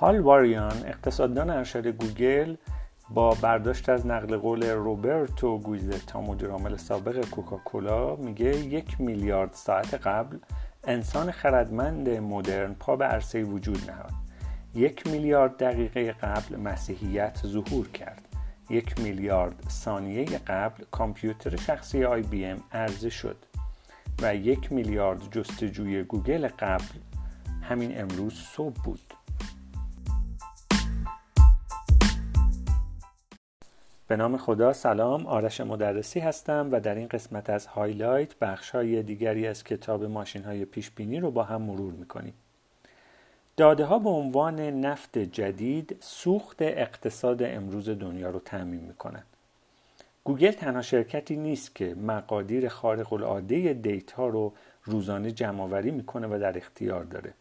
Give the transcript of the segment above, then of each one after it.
هال واریان اقتصاددان ارشد گوگل با برداشت از نقل قول روبرتو گویزتا مدیرعامل سابق کوکاکولا میگه یک میلیارد ساعت قبل انسان خردمند مدرن پا به عرصه وجود نهاد. یک میلیارد دقیقه قبل مسیحیت ظهور کرد. یک میلیارد ثانیه قبل کامپیوتر شخصی آی بی ام عرضه شد. و یک میلیارد جستجوی گوگل قبل همین امروز صبح بود. به نام خدا سلام آرش مدرسی هستم و در این قسمت از هایلایت بخش های دیگری از کتاب ماشین های پیش بینی رو با هم مرور می‌کنیم. داده ها به عنوان نفت جدید سوخت اقتصاد امروز دنیا رو تامین می‌کنند گوگل تنها شرکتی نیست که مقادیر خارق العاده data رو روزانه جمعآوری می‌کنه و در اختیار داره.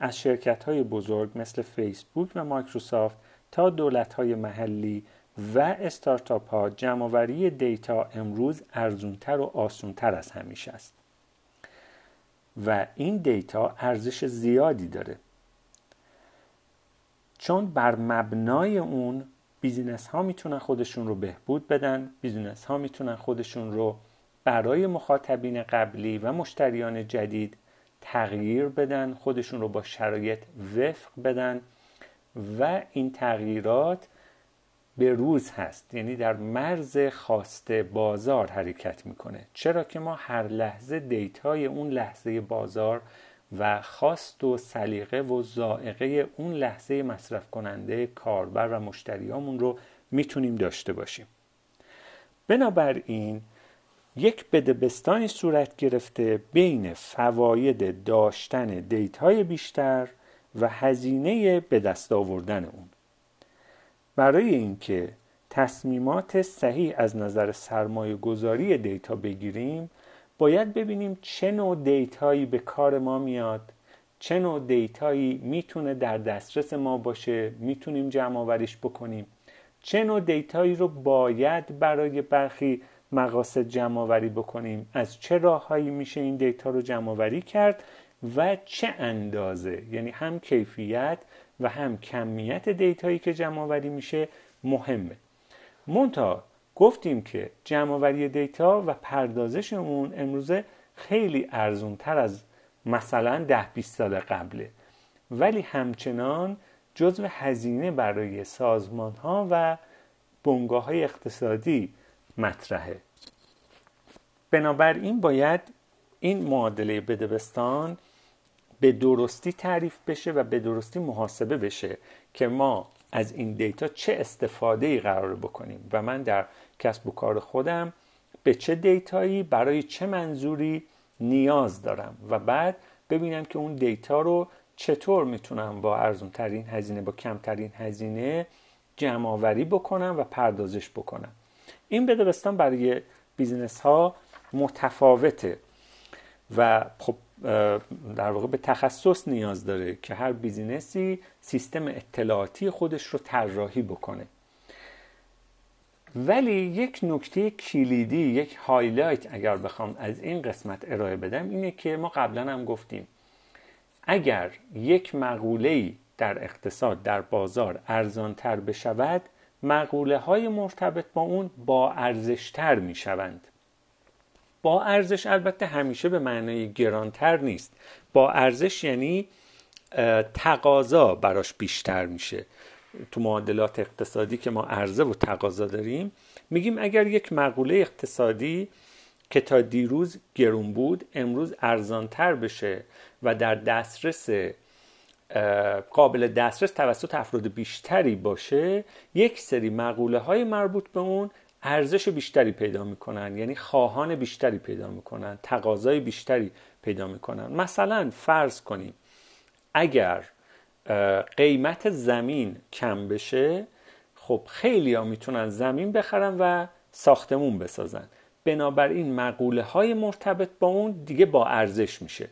از شرکت های بزرگ مثل فیسبوک و مایکروسافت تا دولت های محلی و استارتاپ ها جمعآوری data امروز ارزونتر و آسونتر از همیشه است. و این data ارزش زیادی داره. چون بر مبنای اون business ها می‌تونن خودشون رو بهبود بدن business ها می‌تونن خودشون رو برای مخاطبین قبلی و مشتریان جدید تغییر بدن خودشون رو با شرایط وفق بدن و این تغییرات به روز هست. یعنی در مرز خواسته بازار حرکت می‌کنه. چرا که ما هر لحظه دیتای اون لحظه بازار و خواست و سلیقه و زائقه اون لحظه مصرف کننده کاربر و مشتریامون رو می‌تونیم داشته باشیم. بنابراین یک بده بستانی صورت گرفته بین فواید داشتن data ی بیشتر و هزینه به دست آوردن اون. برای اینکه تصمیمات صحیح از نظر سرمایه گذاری data بگیریم باید ببینیم چه نوع data یی به کار ما میاد چه نوع data یی می‌تونه در دسترس ما باشه می‌تونیم جمع آوریش بکنیم. چه نوع data یی رو باید برای برخی مقاصد جمع آوری بکنیم؟ از چه راههایی میشه این data رو جمع آوری کرد و چه اندازه؟ یعنی هم کیفیت و هم کمیت data یی که جمع آوری میشه مهمه. منتها گفتیم که جمعآوری data و پردازش اون امروزه خیلی ارزون تر از مثلا ده 20 سال قبله. ولی همچنان جزو هزینه برای سازمان ها و بنگاه های اقتصادی مطرحه. بنابراین باید این معادله بدبستان به درستی تعریف بشه و به درستی محاسبه بشه که ما از این دیتا چه استفاده ای قرار بکنیم. و من در کسب و کار خودم به چه دیتایی برای چه منظوری نیاز دارم. و بعد ببینم که اون data رو چطور می‌تونم با ارزون ترین هزینه با کمترین هزینه جمع آوری بکنم و پردازش بکنم. این بده بستان برای business ها متفاوته. و خب در واقع به تخصص نیاز داره که هر business ی سیستم اطلاعاتی خودش رو طراحی بکنه. ولی یک نکته کلیدی یک highlight اگر بخوام از این قسمت ارائه بدم اینه که ما قبلا هم گفتیم اگر یک مقوله در اقتصاد در بازار ارزانتر بشود مقوله های مرتبط با اون با ارزشتر می شوند با ارزش البته همیشه به معنای گرانتر نیست. با ارزش یعنی تقاضا براش بیشتر میشه. تو معادلات اقتصادی که ما عرضه و تقاضا داریم میگیم اگر یک مقوله اقتصادی که تا دیروز گرون بود امروز ارزانتر بشه و در دسترس قابل دسترس توسط افراد بیشتری باشه یک سری مقوله های مربوط به اون ارزش بیشتری پیدا می‌کنن یعنی خواهان بیشتری پیدا می‌کنن تقاضای بیشتری پیدا می‌کنن. مثلا فرض کنیم اگر قیمت زمین کم بشه خب خیلی ها می‌تونن زمین بخرن و ساختمون بسازن. بنابراین مقوله های مرتبط با اون دیگه با ارزش میشه.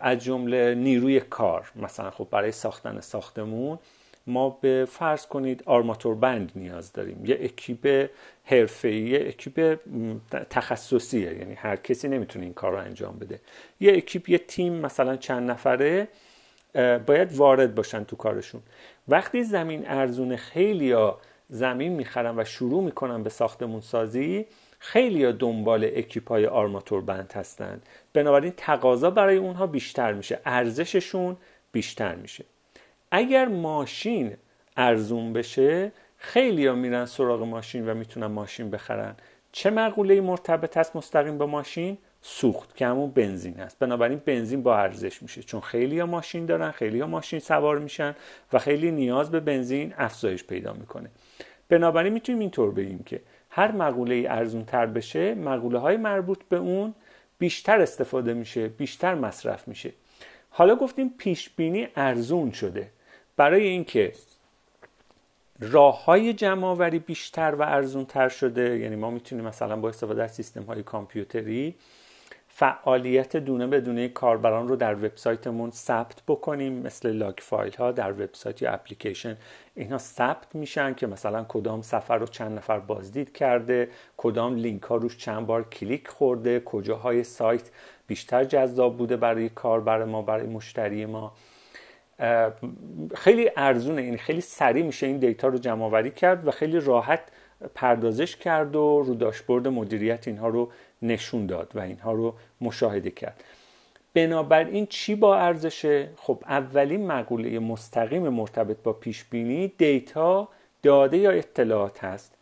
از جمله نیروی کار مثلا خب برای ساختن ساختمون. ما به فرض کنید آرماتور بند نیاز داریم. یه اکیپ حرفه‌ای یه اکیپ تخصصیه یعنی هر کسی نمی‌تونه این کار رو انجام بده. یه اکیپ یه تیم مثلا چند نفره باید وارد باشن تو کارشون. وقتی زمین ارزون خیلی یا زمین می‌خرن و شروع می‌کنن به ساختمون سازی خیلی یا دنبال اکیپای آرماتور بند هستند بنابراین تقاضا برای اونها بیشتر میشه ارزششون بیشتر میشه. اگر ماشین ارزون بشه خیلی ها میرن سراغ ماشین و می‌تونن ماشین بخرن. چه مقوله مرتبط هست مستقیم با ماشین؟ سوخت که همون بنزین هست بنابراین بنزین با ارزش میشه چون خیلی ها ماشین دارن خیلی ها ماشین سوار میشن و خیلی نیاز به بنزین افزایش پیدا می‌کنه. بنابراین می‌تونیم اینطور بگیم که هر مقوله ارزون تر بشه مقوله های مربوط به اون بیشتر استفاده میشه بیشتر مصرف میشه. حالا گفتیم پیش بینی ارزون شده. برای اینکه راه های جمع بیشتر و ارزون تر شده یعنی ما می‌تونیم مثلا با استفاده از سیستم های کامپیوتری فعالیت دونه به دونه کاربران رو در وبسایتمون ثبت بکنیم مثل لاگ فایل ها در وبسایت یا اپلیکیشن. اینها ثبت میشن که مثلا کدام صفحه رو چند نفر بازدید کرده کدام لینک ها روش چند بار کلیک خورده کجاهای سایت بیشتر جذاب بوده برای کاربر ما برای مشتری ما. خیلی ارزونه. این خیلی سریع میشه این data رو جمع آوری کرد و خیلی راحت پردازش کرد و رو داشبورد مدیریت اینها رو نشون داد و اینها رو مشاهده کرد. بنابراین چی با ارزشه؟ خب اولین مقوله مستقیم مرتبط با پیش بینی data داده یا اطلاعات هست.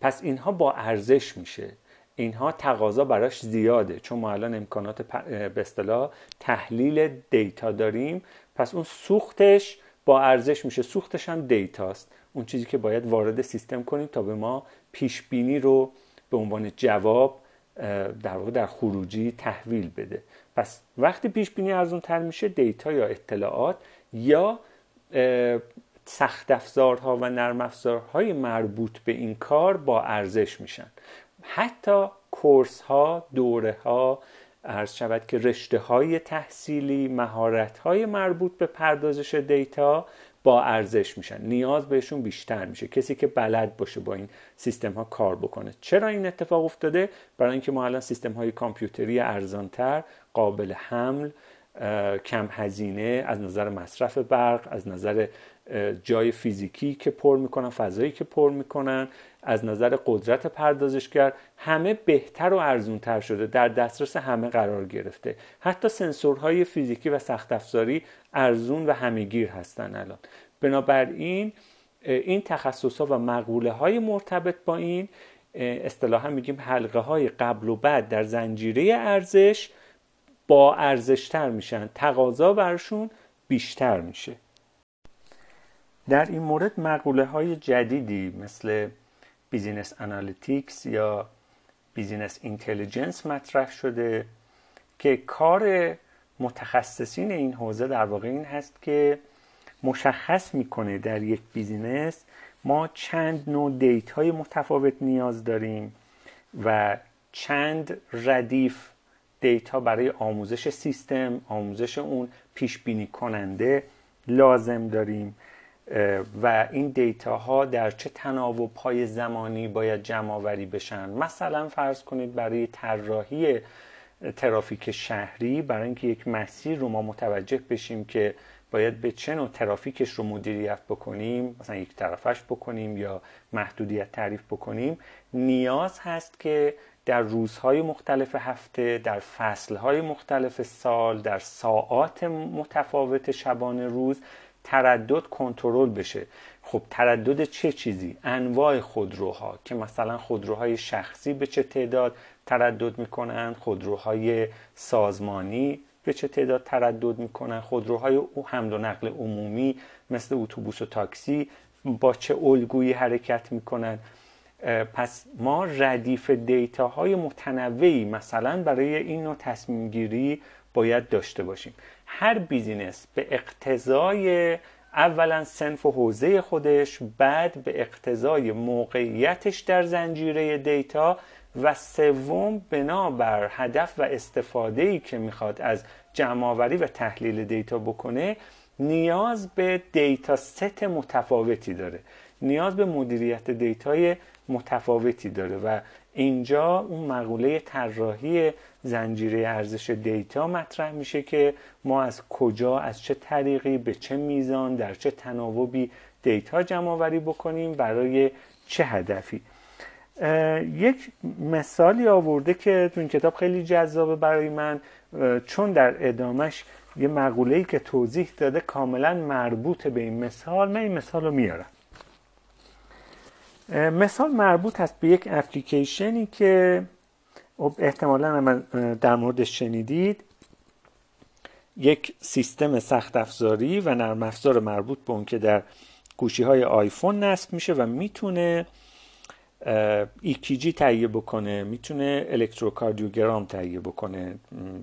پس اینها با ارزش میشه. اینها تقاضا براش زیاده. چون ما الان امکانات به اصطلاح تحلیل دیتا داریم. پس اون سوختش با ارزش میشه. سوختش هم دیتاست. اون چیزی که باید وارد سیستم کنیم تا به ما پیش بینی رو به عنوان جواب در واقع در خروجی تحویل بده. پس وقتی پیش بینی ارزون تر میشه دیتا یا اطلاعات یا سخت افزارها و نرم افزارهای مربوط به این کار با ارزش میشن. حتی کورس ها دوره ها عرض شود که رشته های تحصیلی مهارت های مربوط به پردازش دیتا با ارزش میشن. نیاز بهشون بیشتر میشه. کسی که بلد باشه با این سیستم ها کار بکنه. چرا این اتفاق افتاده؟ برای اینکه ما الان سیستم های کامپیوتری ارزانتر قابل حمل کم هزینه از نظر مصرف برق از نظر جای فیزیکی که پر می‌کنن فضایی که پر می‌کنن از نظر قدرت پردازشگر همه بهتر و ارزونتر شده در دسترس همه قرار گرفته. حتی سنسورهای فیزیکی و سخت افزاری ارزون و همهگیر هستن الان. بنابراین این تخصص ها و مقوله های مرتبط با این اصطلاحا میگیم حلقه های قبل و بعد در زنجیره ارزش با ارزشتر میشن. تقاضا برشون بیشتر میشه. در این مورد مقوله های جدیدی مثل business analytics یا business intelligence مطرح شده که کار متخصصین این حوزه در واقع این هست که مشخص می‌کنه در یک business ما چند نوع data های متفاوت نیاز داریم و چند ردیف data برای آموزش سیستم آموزش اون پیش بینی کننده لازم داریم و این data ها در چه تناوب های زمانی باید جمع آوری بشن. مثلا فرض کنید برای طراحی ترافیک شهری برای اینکه یک مسیر رو ما متوجه بشیم که باید به چه نوع ترافیکش رو مدیریت بکنیم مثلا یک طرفش بکنیم یا محدودیت تعریف بکنیم نیاز هست که در روزهای مختلف هفته در فصلهای مختلف سال در ساعات متفاوت شبانه روز تردد کنترل بشه. خب تردد چه چیزی؟ انواع خودروها که مثلا خودروهای شخصی به چه تعداد تردد می‌کنن خودروهای سازمانی به چه تعداد تردد می‌کنن خودروها و حمل و نقل عمومی مثل اتوبوس و تاکسی با چه الگویی حرکت می‌کنن. پس ما ردیف data های متنوعی مثلا برای این نوع تصمیم گیری باید داشته باشیم. هر business به اقتضای اولا صنف و حوزه خودش بعد به اقتضای موقعیتش در زنجیره data و سوم بنابر هدف و استفاده ای که می‌خواد از جمعآوری و تحلیل data بکنه نیاز به data set متفاوتی داره. نیاز به مدیریت data ی متفاوتی داره و اینجا اون مقوله طراحی زنجیره ارزش data مطرح میشه که ما از کجا از چه طریقی به چه میزان در چه تناوبی data جمع آوری بکنیم برای چه هدفی. یک مثالی آورده که تو این کتاب خیلی جذابه برای من چون در ادامش یه مقوله ای که توضیح داده کاملا مربوط به این مثال من این مثال رو میارم. مثال مربوط هست به یک اپلیکیشنی که خب احتمالا هم در موردش شنیدید. یک سیستم سخت افزاری و نرم افزار مربوط به اون که در گوشی های آیفون نصب میشه و می‌تونه EKG تهیه بکنه می‌تونه الکتروکاردیوگرام تهیه بکنه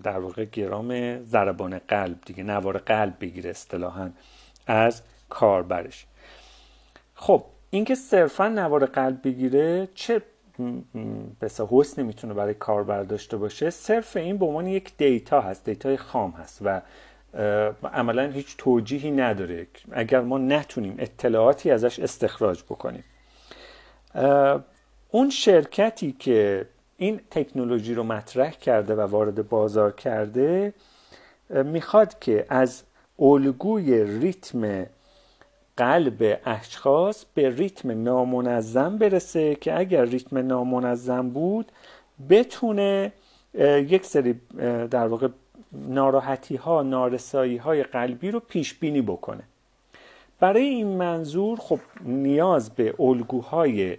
در واقع گرام ضربان قلب دیگه نوار قلب بگیره اصطلاحا از کاربرش. خب اینکه صرفا نوار قلب بگیره چه بسا حسنی می‌تونه برای کاربر داشته باشه؟ صرف این به عنوان یک data هست data ی خام هست و عملا هیچ توجیهی نداره. اگر ما نتونیم اطلاعاتی ازش استخراج بکنیم. اون شرکتی که این تکنولوژی رو مطرح کرده و وارد بازار کرده می‌خواد که از الگوی ریتم قلب اشخاص به ریتم نامنظم برسه که اگر ریتم نامنظم بود بتونه یک سری در واقع ناراحتی ها نارسایی های قلبی رو پیش بینی بکنه. برای این منظور خب نیاز به الگوهای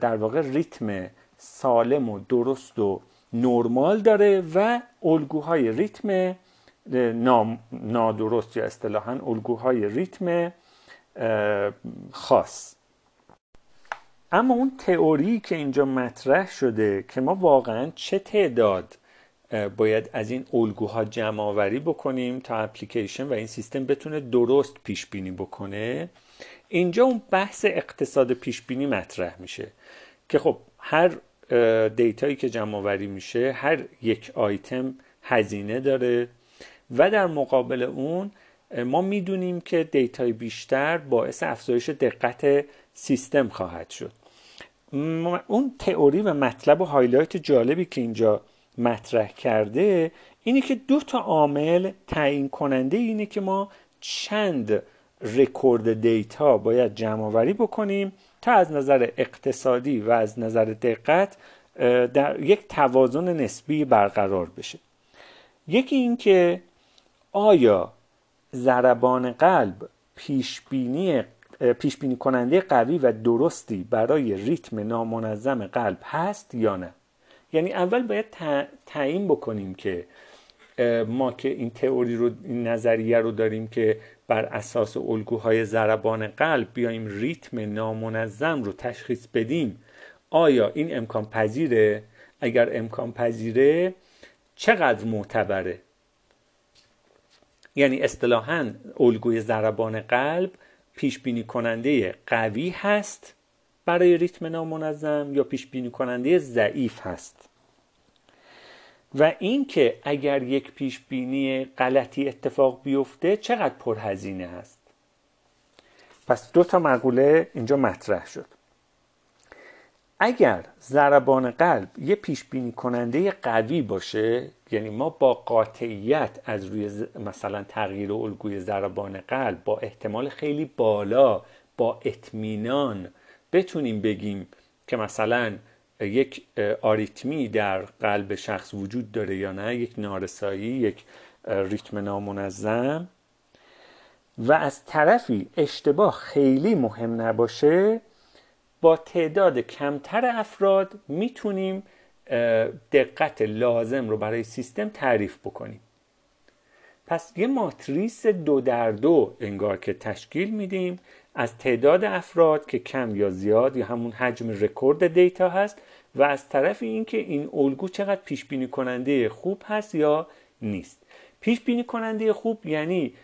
در واقع ریتم سالم و درست و نرمال داره و الگوهای ریتم نادرست یا اصطلاحا الگوهای ریتم خاص. اما اون تئوری که اینجا مطرح شده که ما واقعا چه تعداد باید از این الگوها جمع آوری بکنیم تا اپلیکیشن و این سیستم بتونه درست پیش بینی بکنه. اینجا اون بحث اقتصاد پیش بینی مطرح میشه که خب هر data یی که جمع آوری میشه هر یک آیتم هزینه داره و در مقابل اون ما می‌دونیم که data ی بیشتر باعث افزایش دقت سیستم خواهد شد. اون تئوری و مطلب و highlight جالبی که اینجا مطرح کرده اینه که دو تا عامل تعیین کننده اینه که ما چند رکورد data باید جمع آوری بکنیم تا از نظر اقتصادی و از نظر دقت در یک توازن نسبی برقرار بشه. یکی این که آیا ضربان قلب پیش بینی پیش بینی کننده قوی و درستی برای ریتم نامنظم قلب هست یا نه؟ یعنی اول باید تعیین بکنیم که ما که این تئوری رو این نظریه رو داریم که بر اساس الگوهای ضربان قلب بیایم ریتم نامنظم رو تشخیص بدیم آیا این امکان پذیره؟ اگر امکان پذیره چقدر معتبره؟ یعنی اصطلاحا الگوی ضربان قلب پیش بینی کننده قوی هست برای ریتم نامنظم یا پیش بینی کننده ضعیف هست. و اینکه اگر یک پیش بینی غلطی اتفاق بیفته چقدر پرهزینه هست؟ پس دو تا مقوله اینجا مطرح شد. اگر ضربان قلب یه پیش بینی کننده قوی باشه یعنی ما با قاطعیت از روی مثلا تغییر الگوی ضربان قلب با احتمال خیلی بالا با اطمینان بتونیم بگیم که مثلا یک آریتمی در قلب شخص وجود داره یا نه یک نارسایی یک ریتم نامنظم. و از طرفی اشتباه خیلی مهم نباشه با تعداد کمتر افراد می‌تونیم دقت لازم رو برای سیستم تعریف بکنیم. پس یه ماتریس دو در دو انگار که تشکیل میدیم از تعداد افراد که کم یا زیاد یا همون حجم رکورد دیتا هست و از طرف اینکه این الگو چقدر پیش بینی کننده خوب هست یا نیست. پیش بینی کننده خوب یعنی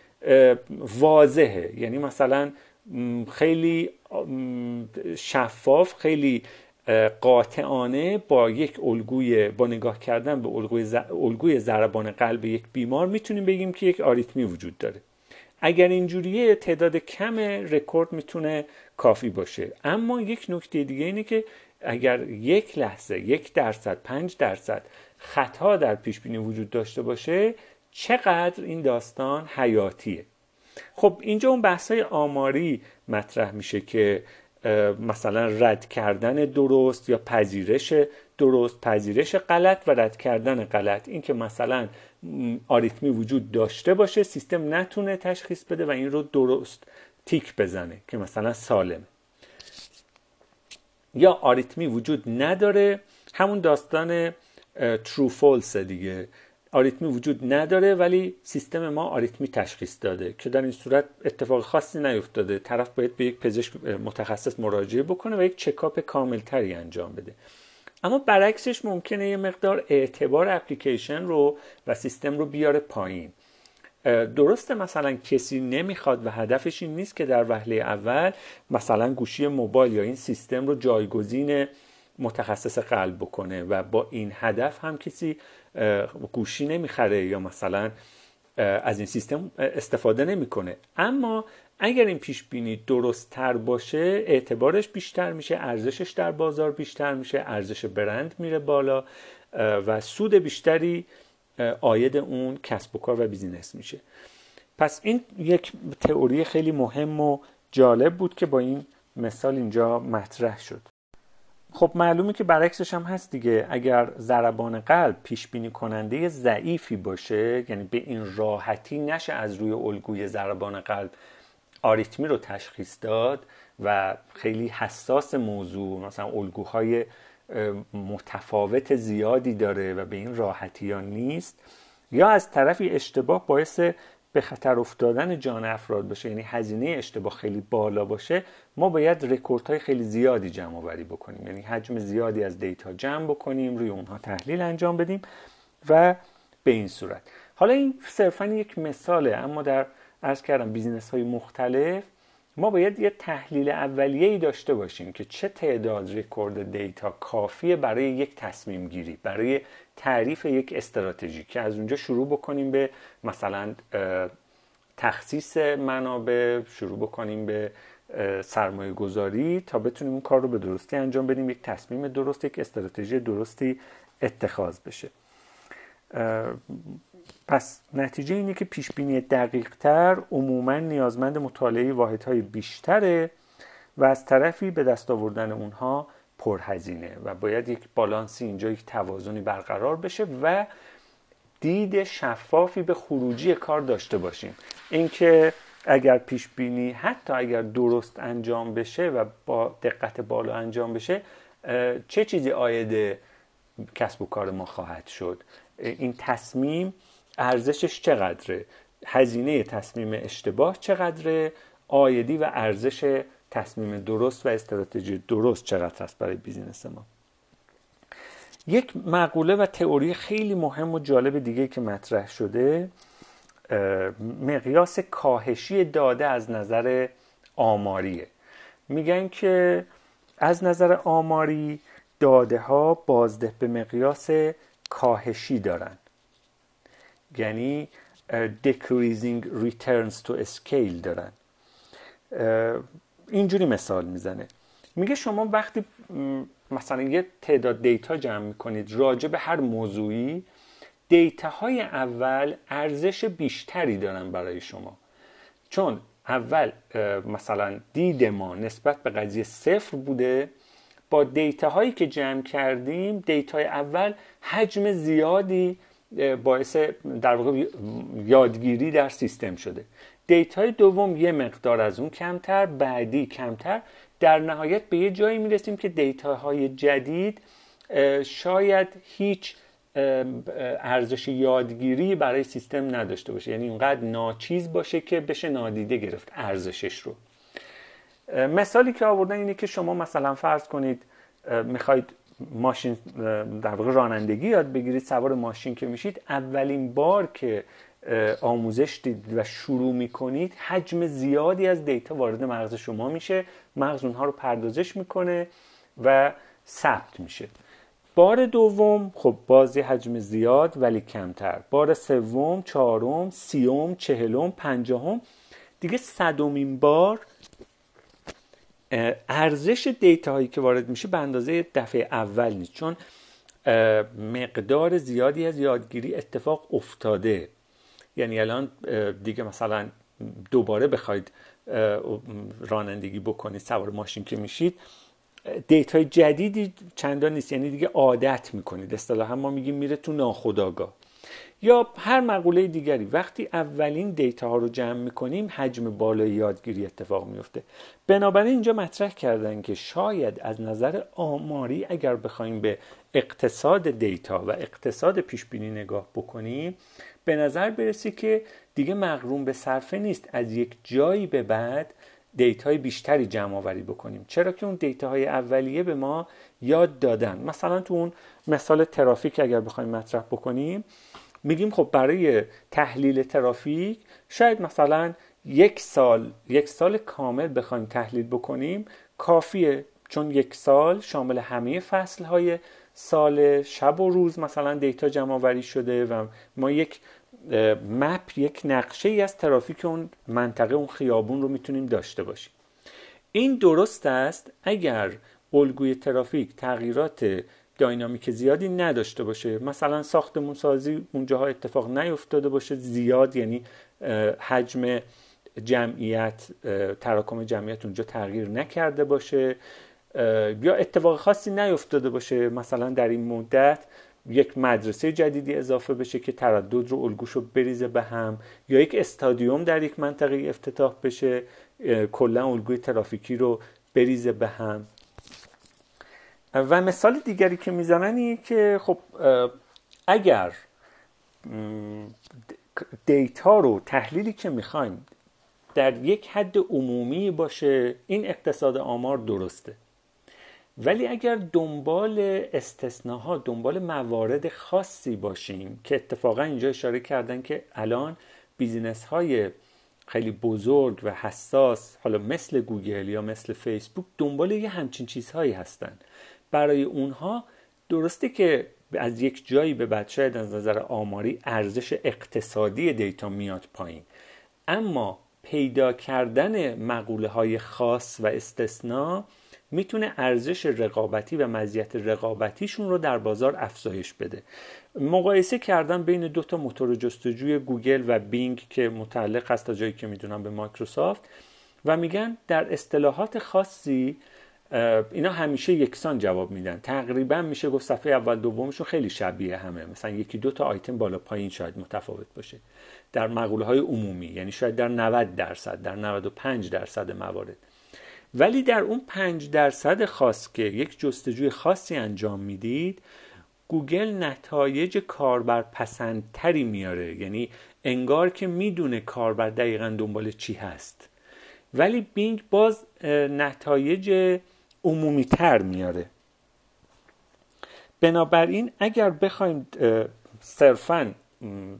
واضحه. یعنی مثلا خیلی شفاف خیلی قاطعانه با یک الگوی با نگاه کردن به الگوی, الگوی ضربان قلب یک بیمار می‌تونیم بگیم که یک آریتمی وجود داره. اگر اینجوریه تعداد کم رکورد می‌تونه کافی باشه. اما یک نکته دیگه اینه که اگر یک لحظه یک درصد پنج درصد خطا در پیش بینی وجود داشته باشه چقدر این داستان حیاتیه؟ خب اینجا اون بحث های آماری مطرح میشه که مثلا رد کردن درست یا پذیرش درست پذیرش غلط و رد کردن غلط. این که مثلا آریتمی وجود داشته باشه سیستم نتونه تشخیص بده و این رو درست تیک بزنه که مثلا سالم. یا آریتمی وجود نداره همون داستان ترو فولس دیگه. آریتمی وجود نداره ولی سیستم ما آریتمی تشخیص داده که در این صورت اتفاق خاصی نیفتاده. طرف باید به یک پزشک متخصص مراجعه بکنه و یک چکاپ کاملتری انجام بده. اما برعکسش ممکنه یه مقدار اعتبار اپلیکیشن رو و سیستم رو بیاره پایین. درسته مثلا کسی نمی‌خواد و هدفش این نیست که در وهله اول مثلا گوشی موبایل یا این سیستم رو جایگزین متخصص قلب بکنه و با این هدف هم کسی گوشی نمی‌خره یا مثلا از این سیستم استفاده نمی‌کنه. اما اگر این پیش بینی درست تر باشه اعتبارش بیشتر میشه ارزشش در بازار بیشتر میشه ارزش برند میره بالا و سود بیشتری آید اون کسب و کار و بیزینس میشه. پس این یک تئوری خیلی مهم و جالب بود که با این مثال اینجا مطرح شد. خب معلومه که برعکسش هم هست دیگه. اگر ضربان قلب پیش بینی کننده ضعیفی باشه یعنی به این راحتی نشه از روی الگوی ضربان قلب آریتمی رو تشخیص داد و خیلی حساس موضوع مثلا الگوهای متفاوت زیادی داره و به این راحتی ها نیست. یا از طرفی اشتباه باعث به خطر افتادن جان افراد باشه یعنی هزینه اشتباه خیلی بالا باشه ما باید رکورد های خیلی زیادی جمع آوری بکنیم. یعنی حجم زیادی از data جمع بکنیم روی اونها تحلیل انجام بدیم و به این صورت. حالا این صرفا یک مثاله اما در عرض کردم business های مختلف ما باید یه تحلیل اولیه ای داشته باشیم که چه تعداد رکورد data کافیه برای یک تصمیم گیری برای تعریف یک استراتژی که از اونجا شروع بکنیم به مثلا تخصیص منابع شروع بکنیم به سرمایه گذاری تا بتونیم اون کار رو به درستی انجام بدیم یک تصمیم درست یک استراتژی درستی اتخاذ بشه. پس نتیجه اینه که پیش بینی دقیق تر عموما نیازمند مطالعه واحدهای بیشتره و از طرفی به دست آوردن اونها پرهزینه و باید یک بالانسی اینجا یک توازنی برقرار بشه و دید شفافی به خروجی کار داشته باشیم. اینکه اگر پیش بینی حتی اگر درست انجام بشه و با دقت بالا انجام بشه چه چیزی آید کسب و کار ما خواهد شد؟ این تصمیم ارزشش چقدره؟ هزینه تصمیم اشتباه چقدره؟ آیدی و ارزش تصمیم درست و استراتژی درست چقدر است برای بیزینس ما. یک مقوله و تئوری خیلی مهم و جالب دیگه که مطرح شده مقیاس کاهشی داده از نظر آماریه. میگن که از نظر آماری داده ها بازده به مقیاس کاهشی دارن. یعنی decreasing returns to scale دارن. اینجوری مثال می‌زنه. میگه شما وقتی مثلا یه تعداد data جمع می‌کنید راجع به هر موضوعی data های اول ارزش بیشتری دارن برای شما. چون اول مثلا دید ما نسبت به قضیه صفر بوده. با data هایی که جمع کردیم data ی اول حجم زیادی باعث در واقع یادگیری در سیستم شده. دیتای دوم یه مقدار از اون کمتر بعدی کمتر. در نهایت به یه جایی می‌رسیم که دیتاهای جدید شاید هیچ ارزش یادگیری برای سیستم نداشته باشه. یعنی اونقدر ناچیز باشه که بشه نادیده گرفت ارزشش رو. مثالی که آوردن اینه که شما مثلا فرض کنید می‌خواید ماشین در واقع رانندگی یاد بگیرید سوار ماشین که میشید اولین بار که آموزش دید و شروع می‌کنید حجم زیادی از دیتا وارد مغز شما میشه. مغز اونها رو پردازش می‌کنه و ثبت میشه. بار دوم خب بازی حجم زیاد ولی کمتر. بار سوم چهارم سیوم چهلم پنجاهم. دیگه صدومین بار ارزش data هایی که وارد میشه به اندازه دفعه اول نیست. چون مقدار زیادی از یادگیری اتفاق افتاده. یعنی الان دیگه مثلا دوباره بخواید رانندگی بکنید سوار ماشین که میشید data ی جدیدی چندان نیست. یعنی دیگه عادت می‌کنید. اصطلاحا ما میگیم میره تو ناخودآگاه. یا هر مقوله دیگری وقتی اولین data ها رو جمع می‌کنیم حجم بالای یادگیری اتفاق میفته بنابراین اینجا مطرح کردن که شاید از نظر آماری اگر بخوایم به اقتصاد data و اقتصاد پیش بینی نگاه بکنیم به نظر برسه که دیگه مقرون به صرفه نیست. از یک جایی به بعد data ی بیشتری جمع آوری بکنیم. چرا که اون data های اولیه به ما یاد دادن. مثلا تو اون مثال ترافیک اگر بخوایم مطرح بکنیم میگیم خب برای تحلیل ترافیک شاید مثلا یک سال یک سال کامل بخوایم تحلیل بکنیم کافیه چون یک سال شامل همه فصل های سال شب و روز مثلا دیتا جمع آوری شده و ما یک مپ یک نقشه ای از ترافیک اون منطقه اون خیابون رو می‌تونیم داشته باشیم. این درست است اگر الگوی ترافیک تغییرات داینامیک زیادی نداشته باشه. مثلا ساختمون سازی اونجاها اتفاق نیفتاده باشه. زیاد یعنی حجم جمعیت تراکم جمعیت اونجا تغییر نکرده باشه. یا اتفاق خاصی نیفتاده باشه. مثلا در این مدت یک مدرسه جدیدی اضافه بشه که تردد رو الگوشو بریزه به هم یا یک استادیوم در یک منطقه افتتاح بشه. کلا الگوی ترافیکی رو بریزه به هم. و مثال دیگری که می‌زنن اینه که خب اگر data رو تحلیلی که می‌خوایم در یک حد عمومی باشه این اقتصاد آمار درسته. ولی اگر دنبال استثناها دنبال موارد خاصی باشیم که اتفاقا اینجا اشاره کردن که الان business های خیلی بزرگ و حساس حالا مثل گوگل یا مثل فیسبوک دنبال یه همچین چیزهایی هستن. برای اونها درسته که از یک جایی به بعد شاید از نظر آماری ارزش اقتصادی data میاد پایین. اما پیدا کردن مقوله های خاص و استثنا می‌تونه ارزش رقابتی و مزیت رقابتیشون رو در بازار افزایش بده. مقایسه کردن بین دو تا موتور جستجوی گوگل و بینگ که متعلق هست تا جایی که می‌دونم به مایکروسافت و میگن در اصطلاحات خاصی اینا همیشه یکسان جواب میدن. تقریبا میشه گفت صفحه اول دومشون خیلی شبیه همه. مثلا یکی دو تا آیتم بالا پایین شاید متفاوت باشه. در مقوله های عمومی یعنی شاید در 90 درصد در 95 درصد موارد. ولی در اون 5 درصد خاص که یک جستجوی خاصی انجام می‌دید گوگل نتایج کاربر پسندتری میاره. یعنی انگار که می‌دونه کاربر دقیقا دنبال چی هست. ولی بینگ باز نتایج عمومی تر میاره. بنابراین اگر بخوایم صرفا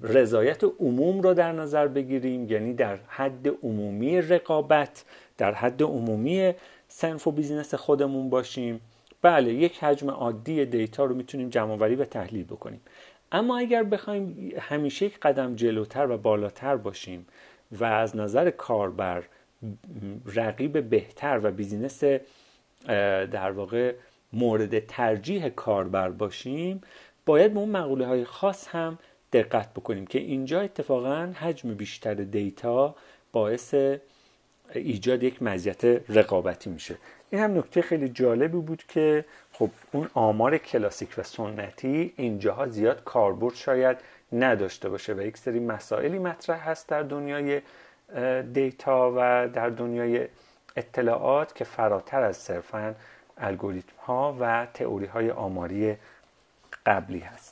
رضایت عموم رو در نظر بگیریم یعنی در حد عمومی رقابت در حد عمومی صنف و business خودمون باشیم. بله یک حجم عادی data رو می‌تونیم جمع‌آوری و تحلیل بکنیم. اما اگر بخوایم همیشه یک قدم جلوتر و بالاتر باشیم و از نظر کاربر رقیب بهتر و بیزینس در واقع مورد ترجیح کاربر باشیم باید به اون مقوله های خاص هم دقت بکنیم که اینجا اتفاقا حجم بیشتر دیتا باعث ایجاد یک مزیت رقابتی میشه. این هم نکته خیلی جالبی بود که خب اون آمار کلاسیک و سنتی اینجاها زیاد کاربرد شاید نداشته باشه و یک سری مسائلی مطرح هست در دنیای دیتا و در دنیای اطلاعات که فراتر از صرفا الگوریتم ها و تئوری های آماری قبلی هست.